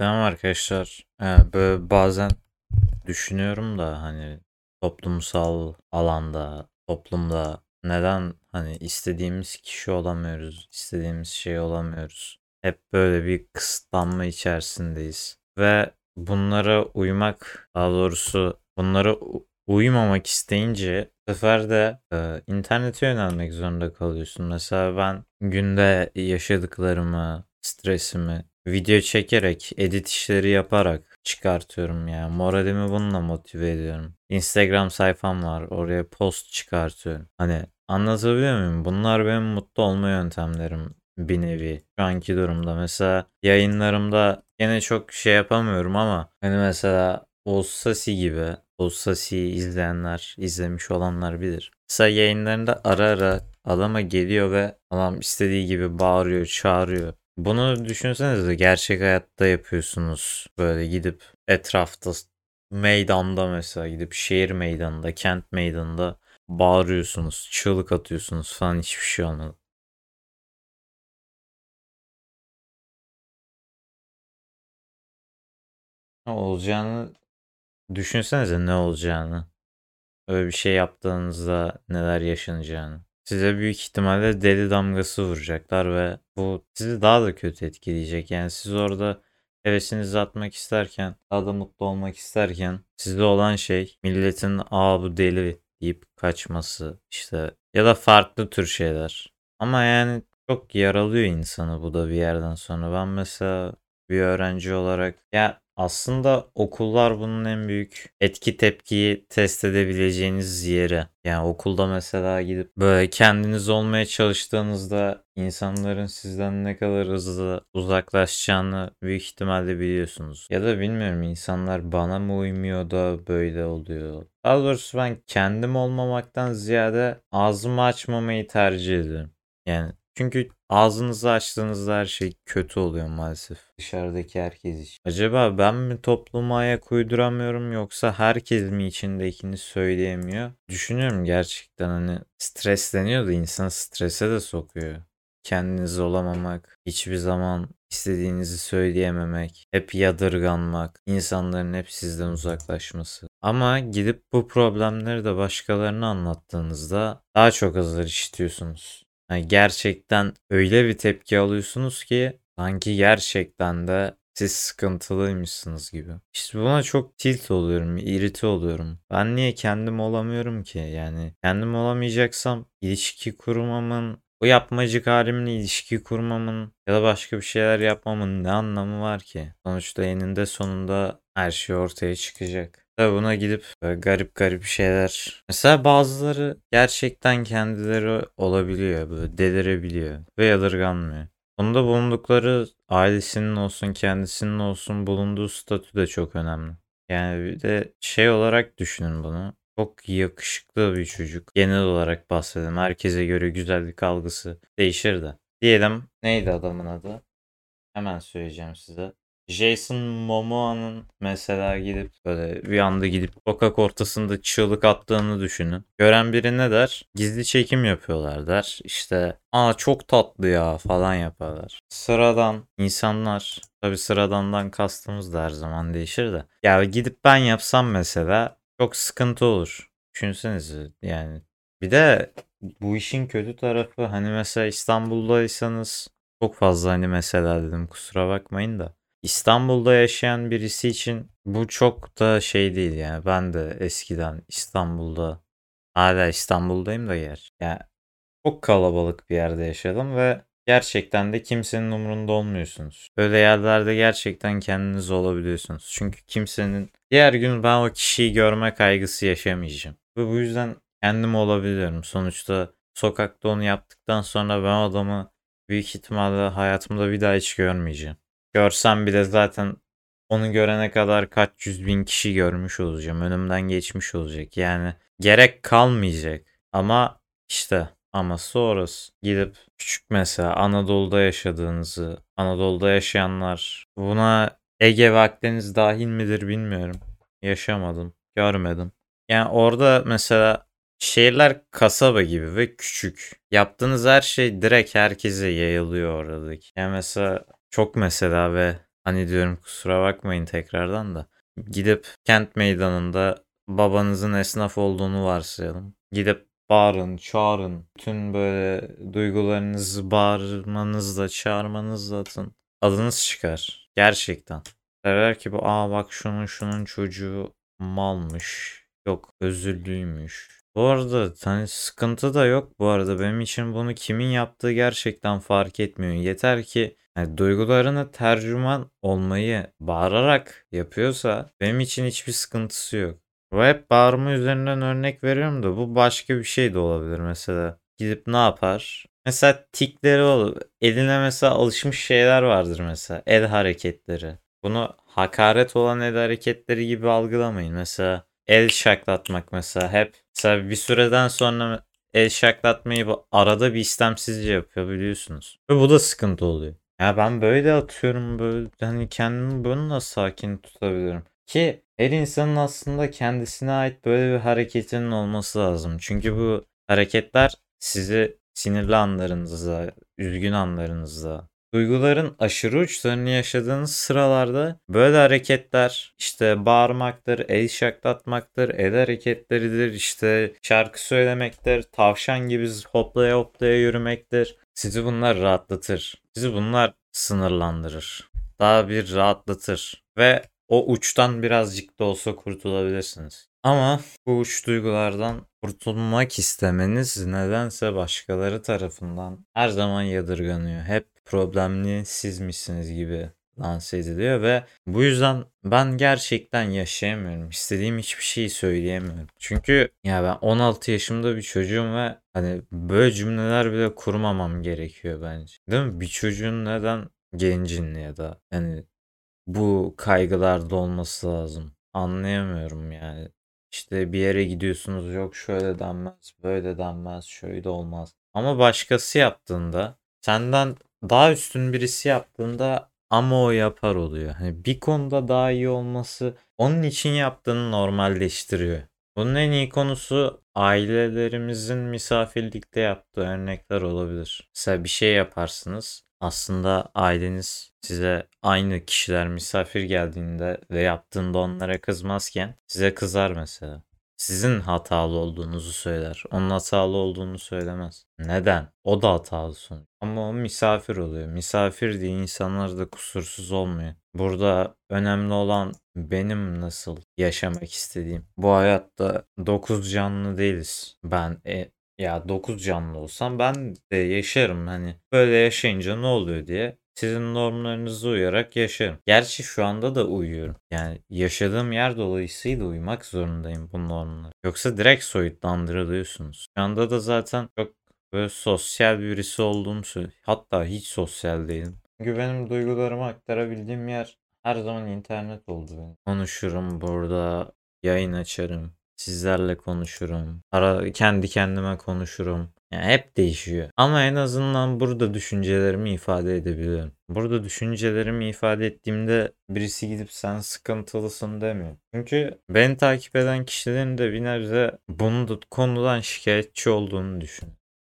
Selam arkadaşlar. Ee, böyle bazen düşünüyorum da hani toplumsal alanda, toplumda neden hani istediğimiz kişi olamıyoruz, istediğimiz şey olamıyoruz. Hep böyle bir kısıtlanma içerisindeyiz. Ve bunlara uymak, daha doğrusu bunlara uymamak isteyince bu sefer de e, internete yönelmek zorunda kalıyorsun. Mesela ben günde yaşadıklarımı, stresimi video çekerek, edit işleri yaparak çıkartıyorum yani. Moralimi bununla motive ediyorum. Instagram sayfam var. Oraya post çıkartıyorum. Hani anlatabiliyor muyum? Bunlar benim mutlu olma yöntemlerim bir nevi. Şu anki durumda. Mesela yayınlarımda yine çok şey yapamıyorum ama hani mesela Oğuz Sasi gibi Oğuz Sasi'yi izleyenler, izlemiş olanlar bilir. Mesela yayınlarında ara ara adama geliyor ve adam istediği gibi bağırıyor, çağırıyor. Bunu düşünsenize gerçek hayatta yapıyorsunuz. Böyle gidip etrafta meydanda mesela gidip şehir meydanında, kent meydanında bağırıyorsunuz, çığlık atıyorsunuz falan hiçbir şey olmadı. Ne olacağını düşünsenize ne olacağını. Öyle bir şey yaptığınızda neler yaşanacağını. Size büyük ihtimalle deli damgası vuracaklar ve bu sizi daha da kötü etkileyecek. Yani siz orada hevesinizi atmak isterken, daha da mutlu olmak isterken sizde olan şey milletin aa bu deli deyip kaçması işte ya da farklı tür şeyler. Ama yani çok yaralıyor insanı bu da bir yerden sonra. Ben mesela bir öğrenci olarak ya aslında okullar bunun en büyük etki tepkiyi test edebileceğiniz yeri. Yani okulda mesela gidip böyle kendiniz olmaya çalıştığınızda insanların sizden ne kadar hızlı uzaklaşacağını büyük ihtimalle biliyorsunuz. Ya da bilmiyorum insanlar bana mı uymuyor da böyle oluyor. Daha doğrusu ben kendim olmamaktan ziyade ağzımı açmamayı tercih ediyorum. Yani çünkü ağzınızı açtığınızda her şey kötü oluyor maalesef. Dışarıdaki herkes için. Acaba ben mi topluma ayak uyduramıyorum yoksa herkes mi içindekini söyleyemiyor? Düşünüyorum gerçekten hani stresleniyor da insan strese de sokuyor. Kendiniz olamamak, hiçbir zaman istediğinizi söyleyememek, hep yadırganmak, insanların hep sizden uzaklaşması. Ama gidip bu problemleri de başkalarına anlattığınızda daha çok azar işitiyorsunuz. Yani gerçekten öyle bir tepki alıyorsunuz ki sanki gerçekten de siz sıkıntılıymışsınız gibi. İşte buna çok tilt oluyorum, irite oluyorum. Ben niye kendim olamıyorum ki? Yani kendim olamayacaksam ilişki kurmamın, o yapmacık halimle ilişki kurmamın ya da başka bir şeyler yapmamın ne anlamı var ki? Sonuçta eninde sonunda her şey ortaya çıkacak. Tabii buna gidip böyle garip garip şeyler. Mesela bazıları gerçekten kendileri olabiliyor. Böyle delirebiliyor ve yadırganmıyor. Bunda bulundukları ailesinin olsun kendisinin olsun bulunduğu statü de çok önemli. Yani bir de şey olarak düşünün bunu. Çok yakışıklı bir çocuk. Genel olarak bahsedelim. Herkese göre güzellik algısı değişir de. Diyelim neydi adamın adı? Hemen söyleyeceğim size. Jason Momoa'nın mesela gidip böyle bir anda gidip sokak ortasında çığlık attığını düşünün. Gören biri ne der? Gizli çekim yapıyorlar der. İşte aa çok tatlı ya falan yaparlar. Sıradan insanlar tabi sıradandan kastımız da her zaman değişir de. Ya gidip ben yapsam mesela çok sıkıntı olur. Düşünsenize yani. Bir de bu işin kötü tarafı hani mesela İstanbul'daysanız çok fazla hani mesela dedim kusura bakmayın da. İstanbul'da yaşayan birisi için bu çok da şey değil yani. Ben de eskiden İstanbul'da hala İstanbul'dayım da yer. Yani çok kalabalık bir yerde yaşadım ve gerçekten de kimsenin umurunda olmuyorsunuz. Öyle yerlerde gerçekten kendiniz olabiliyorsunuz. Çünkü kimsenin diğer gün ben o kişiyi görme kaygısı yaşamayacağım. Ve bu yüzden kendim olabiliyorum. Sonuçta sokakta onu yaptıktan sonra ben adamı büyük ihtimalle hayatımda bir daha hiç görmeyeceğim. Görsem bile zaten onu görene kadar kaç yüz bin kişi görmüş olacağım. Önümden geçmiş olacak. Yani gerek kalmayacak. Ama işte ama sonrası gidip küçük mesela Anadolu'da yaşadığınızı, Anadolu'da yaşayanlar buna Ege ve Akdeniz dahil midir bilmiyorum. Yaşamadım, görmedim. Yani orada mesela şehirler kasaba gibi ve küçük. Yaptığınız her şey direkt herkese yayılıyor oradaki. Yani mesela çok mesela ve Hani diyorum kusura bakmayın tekrardan da. Gidip kent meydanında babanızın esnaf olduğunu varsayalım. Gidip bağırın, çağırın. Bütün böyle duygularınızı bağırmanızla, çağırmanızla atın. Adınız çıkar. Gerçekten. Derler ki bu aa bak şunun şunun çocuğu malmış. Yok özürlüymüş. Bu arada hani sıkıntı da yok bu arada. Benim için bunu kimin yaptığı gerçekten fark etmiyor. Yeter ki yani duygularını tercüman olmayı bağırarak yapıyorsa benim için hiçbir sıkıntısı yok. Ve hep bağırma üzerinden örnek veriyorum da bu başka bir şey de olabilir mesela. Gidip ne yapar? Mesela tikleri olur. Eline mesela alışmış şeyler vardır mesela. El hareketleri. Bunu hakaret olan el hareketleri gibi algılamayın. Mesela el şaklatmak mesela hep. Mesela bir süreden sonra el şaklatmayı bu arada bir istemsizce yapıyor biliyorsunuz. Ve bu da sıkıntı oluyor. Ya ben böyle atıyorum böyle hani kendimi böyle nasıl sakin tutabilirim? Ki her insanın aslında kendisine ait böyle bir hareketinin olması lazım. Çünkü bu hareketler sizi sinirli anlarınızda, üzgün anlarınızda, duyguların aşırı uçlarını yaşadığınız sıralarda böyle hareketler işte bağırmaktır, el şaklatmaktır, el hareketleridir, işte şarkı söylemektir, tavşan gibi hoplaya hoplaya yürümektir. Sizi bunlar rahatlatır. Sizi bunlar sınırlandırır. Daha bir rahatlatır. Ve o uçtan birazcık da olsa kurtulabilirsiniz. Ama bu uç duygulardan kurtulmak istemeniz nedense başkaları tarafından her zaman yadırganıyor. Hep problemli sizmişsiniz gibi lanse ediliyor ve bu yüzden ben gerçekten yaşayamıyorum. İstediğim hiçbir şeyi söyleyemiyorum. Çünkü ya ben 16 yaşımda bir çocuğum ve hani böyle cümleler bile kurmamam gerekiyor bence. Değil mi? Bir çocuğun neden gencin ya da yani bu kaygılarda olması lazım. Anlayamıyorum yani. İşte bir yere gidiyorsunuz yok şöyle denmez, böyle denmez, şöyle olmaz. Ama başkası yaptığında senden daha üstün birisi yaptığında ama o yapar oluyor. Hani bir konuda daha iyi olması onun için yaptığını normalleştiriyor. Bunun en iyi konusu ailelerimizin misafirlikte yaptığı örnekler olabilir. Mesela bir şey yaparsınız. Aslında aileniz size aynı kişiler misafir geldiğinde ve yaptığında onlara kızmazken size kızar mesela. Sizin hatalı olduğunuzu söyler. Onun hatalı olduğunu söylemez. Neden? O da hatalı sonuç. Ama o misafir oluyor. Misafir diye insanlar da kusursuz olmuyor. Burada önemli olan benim nasıl yaşamak istediğim. Bu hayatta dokuz canlı değiliz. Ben e, ya 9 canlı olsam ben de yaşarım hani böyle yaşayınca ne oluyor diye sizin normlarınıza uyarak yaşarım. Gerçi şu anda da uyuyorum. Yani yaşadığım yer dolayısıyla uyumak zorundayım bu normlara. Yoksa direkt soyutlandırılıyorsunuz. Şu anda da zaten çok böyle sosyal birisi olduğumu söylüyor. Hatta hiç sosyal değilim. Çünkü benim duygularımı aktarabildiğim yer her zaman internet oldu benim. Konuşurum burada, yayın açarım. Sizlerle konuşurum. Ara kendi kendime konuşurum. Yani hep değişiyor. Ama en azından burada düşüncelerimi ifade edebiliyorum. Burada düşüncelerimi ifade ettiğimde birisi gidip sen sıkıntılısın demiyor. Çünkü beni takip eden kişilerin de bir nebze bunu da konudan şikayetçi olduğunu düşün.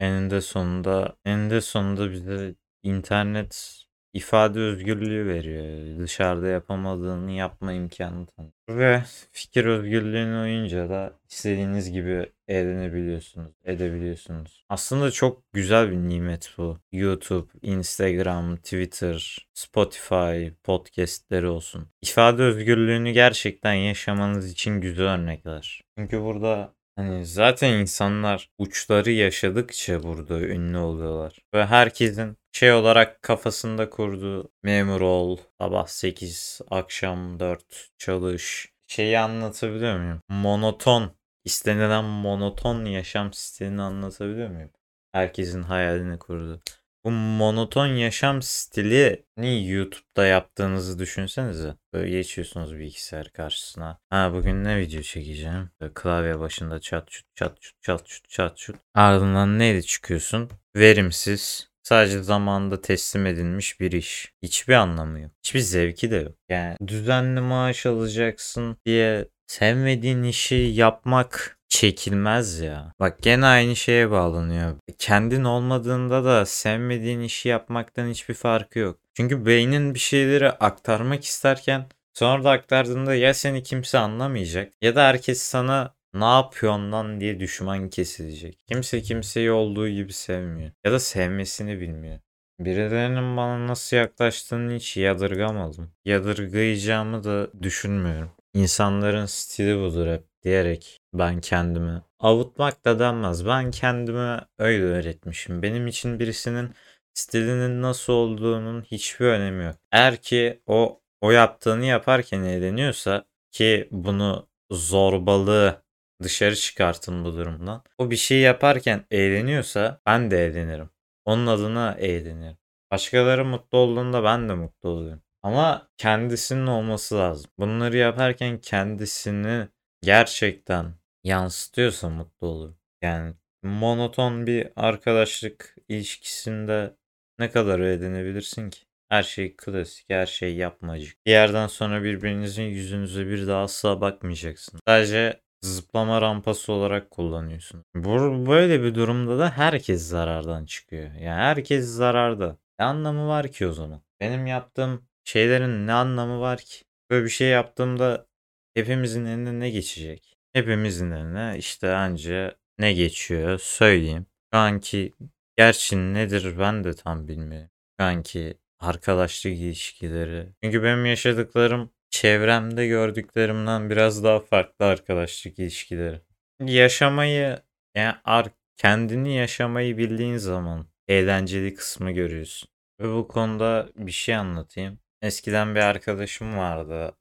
Eninde sonunda eninde sonunda bize internet ifade özgürlüğü veriyor. Dışarıda yapamadığını yapma imkanı tanıyor. Ve fikir özgürlüğüne uyunca da istediğiniz gibi eğlenebiliyorsunuz, edebiliyorsunuz. Aslında çok güzel bir nimet bu. YouTube, Instagram, Twitter, Spotify, podcastleri olsun. İfade özgürlüğünü gerçekten yaşamanız için güzel örnekler. Çünkü burada Hani zaten insanlar uçları yaşadıkça burada ünlü oluyorlar. Ve herkesin şey olarak kafasında kurduğu memur ol, sabah 8, akşam 4 çalış. Şeyi anlatabiliyor muyum? Monoton, istenilen monoton yaşam stilini anlatabiliyor muyum? Herkesin hayalini kurdu. Bu monoton yaşam stilini YouTube'da yaptığınızı düşünsenize. Böyle geçiyorsunuz bilgisayar karşısına. Ha bugün ne video çekeceğim? Böyle klavye başında çat çut çat çut çat çut çat çut. Ardından neyle çıkıyorsun? Verimsiz. Sadece zamanında teslim edilmiş bir iş. Hiçbir anlamı yok. Hiçbir zevki de yok. Yani düzenli maaş alacaksın diye sevmediğin işi yapmak çekilmez ya. Bak gene aynı şeye bağlanıyor. Kendin olmadığında da sevmediğin işi yapmaktan hiçbir farkı yok. Çünkü beynin bir şeyleri aktarmak isterken sonra da aktardığında ya seni kimse anlamayacak ya da herkes sana ne yapıyorsun lan diye düşman kesilecek. Kimse kimseyi olduğu gibi sevmiyor. Ya da sevmesini bilmiyor. Birilerinin bana nasıl yaklaştığını hiç yadırgamadım. Yadırgayacağımı da düşünmüyorum. İnsanların stili budur hep diyerek ben kendimi avutmak da denmez. Ben kendime öyle öğretmişim. Benim için birisinin stilinin nasıl olduğunun hiçbir önemi yok. Eğer ki o o yaptığını yaparken eğleniyorsa ki bunu zorbalığı dışarı çıkartın bu durumdan. O bir şey yaparken eğleniyorsa ben de eğlenirim. Onun adına eğlenirim. Başkaları mutlu olduğunda ben de mutlu oluyorum. Ama kendisinin olması lazım. Bunları yaparken kendisini gerçekten yansıtıyorsa mutlu olur. Yani monoton bir arkadaşlık ilişkisinde ne kadar öğrenebilirsin ki? Her şey klasik, her şey yapmacık. Bir yerden sonra birbirinizin yüzünüze bir daha asla bakmayacaksın. Sadece zıplama rampası olarak kullanıyorsun. Bu böyle bir durumda da herkes zarardan çıkıyor. Yani herkes zararda. Ne anlamı var ki o zaman? Benim yaptığım şeylerin ne anlamı var ki? Böyle bir şey yaptığımda hepimizin eline ne geçecek? Hepimizin eline işte anca ne geçiyor söyleyeyim. Şu anki gerçi nedir ben de tam bilmiyorum. Şu anki arkadaşlık ilişkileri. Çünkü benim yaşadıklarım çevremde gördüklerimden biraz daha farklı arkadaşlık ilişkileri. Yaşamayı yani ar kendini yaşamayı bildiğin zaman eğlenceli kısmı görüyorsun. Ve bu konuda bir şey anlatayım. Eskiden bir arkadaşım vardı.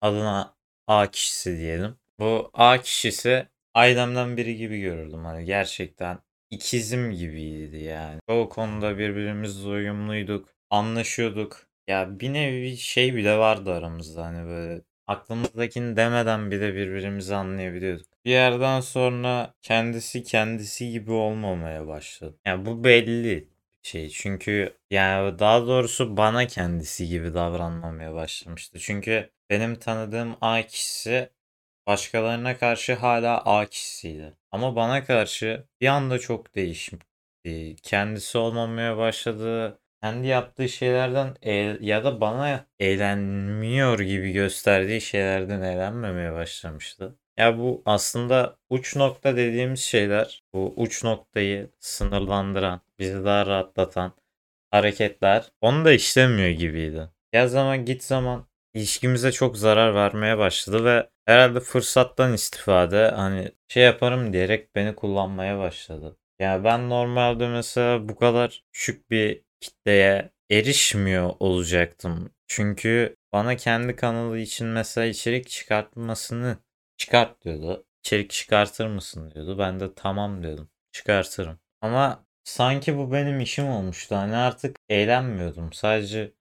Adına A kişisi diyelim. Bu A kişisi ailemden biri gibi görürdüm. Hani gerçekten ikizim gibiydi yani. O konuda birbirimizle uyumluyduk. Anlaşıyorduk. Ya bir nevi şey bile vardı aramızda hani böyle aklımızdakini demeden bile birbirimizi anlayabiliyorduk. Bir yerden sonra kendisi kendisi gibi olmamaya başladı. Yani bu belli şey. Çünkü yani daha doğrusu bana kendisi gibi davranmamaya başlamıştı. Çünkü benim tanıdığım A kişisi başkalarına karşı hala A kişisiydi. Ama bana karşı bir anda çok değişti. Kendisi olmamaya başladı kendi yaptığı şeylerden ya da bana eğlenmiyor gibi gösterdiği şeylerden eğlenmemeye başlamıştı. Ya bu aslında uç nokta dediğimiz şeyler, bu uç noktayı sınırlandıran, bizi daha rahatlatan hareketler onu da işlemiyor gibiydi. Ya zaman git zaman ilişkimize çok zarar vermeye başladı ve herhalde fırsattan istifade hani şey yaparım diyerek beni kullanmaya başladı. Ya ben normalde mesela bu kadar küçük bir kitleye erişmiyor olacaktım. Çünkü bana kendi kanalı için mesela içerik çıkartmasını çıkart diyordu. İçerik çıkartır mısın diyordu. Ben de tamam dedim. Çıkartırım. Ama sanki bu benim işim olmuştu. Hani artık eğlenmiyordum. Sadece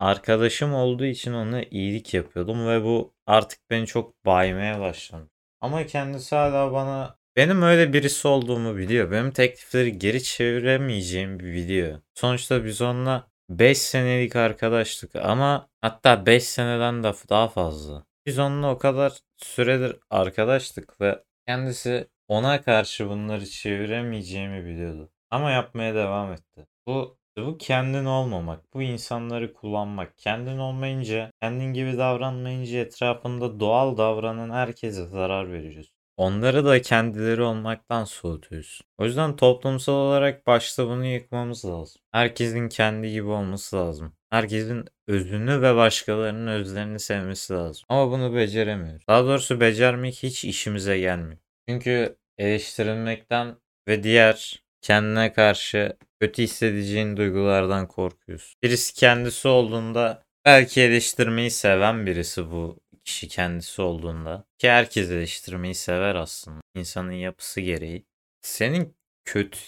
arkadaşım olduğu için ona iyilik yapıyordum ve bu artık beni çok baymaya başladı. Ama kendisi hala bana benim öyle birisi olduğumu biliyor. Benim teklifleri geri çeviremeyeceğimi biliyor. Sonuçta biz onunla 5 senelik arkadaşlık ama hatta 5 seneden de daha fazla. Biz onunla o kadar süredir arkadaştık ve kendisi ona karşı bunları çeviremeyeceğimi biliyordu. Ama yapmaya devam etti. Bu bu kendin olmamak, bu insanları kullanmak. Kendin olmayınca, kendin gibi davranmayınca etrafında doğal davranan herkese zarar veriyorsun. Onları da kendileri olmaktan soğutuyoruz. O yüzden toplumsal olarak başta bunu yıkmamız lazım. Herkesin kendi gibi olması lazım. Herkesin özünü ve başkalarının özlerini sevmesi lazım. Ama bunu beceremiyoruz. Daha doğrusu becermek hiç işimize gelmiyor. Çünkü eleştirilmekten ve diğer kendine karşı kötü hissedeceğin duygulardan korkuyorsun. Birisi kendisi olduğunda belki eleştirmeyi seven birisi bu kişi kendisi olduğunda ki herkes eleştirmeyi sever aslında insanın yapısı gereği. Senin kötü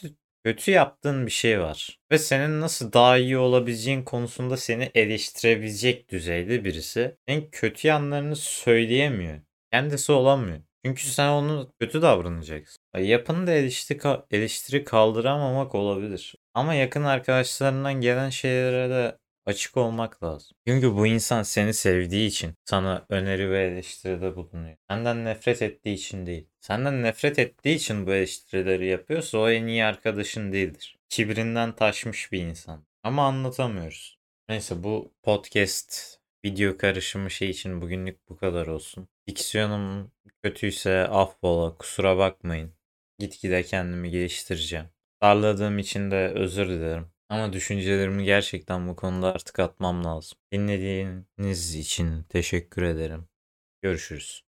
kötü yaptığın bir şey var ve senin nasıl daha iyi olabileceğin konusunda seni eleştirebilecek düzeyde birisi en kötü yanlarını söyleyemiyor. Kendisi olamıyor. Çünkü sen onu kötü davranacaksın. Yapını da eleştiri, eleştiri kaldıramamak olabilir. Ama yakın arkadaşlarından gelen şeylere de Açık olmak lazım. Çünkü bu insan seni sevdiği için sana öneri ve eleştiride bulunuyor. Senden nefret ettiği için değil. Senden nefret ettiği için bu eleştirileri yapıyorsa o en iyi arkadaşın değildir. Kibrinden taşmış bir insan. Ama anlatamıyoruz. Neyse bu podcast video karışımı şey için bugünlük bu kadar olsun. Diksiyonum kötüyse affola kusura bakmayın. Gitgide kendimi geliştireceğim. Darladığım için de özür dilerim. Ama düşüncelerimi gerçekten bu konuda artık atmam lazım. Dinlediğiniz için teşekkür ederim. Görüşürüz.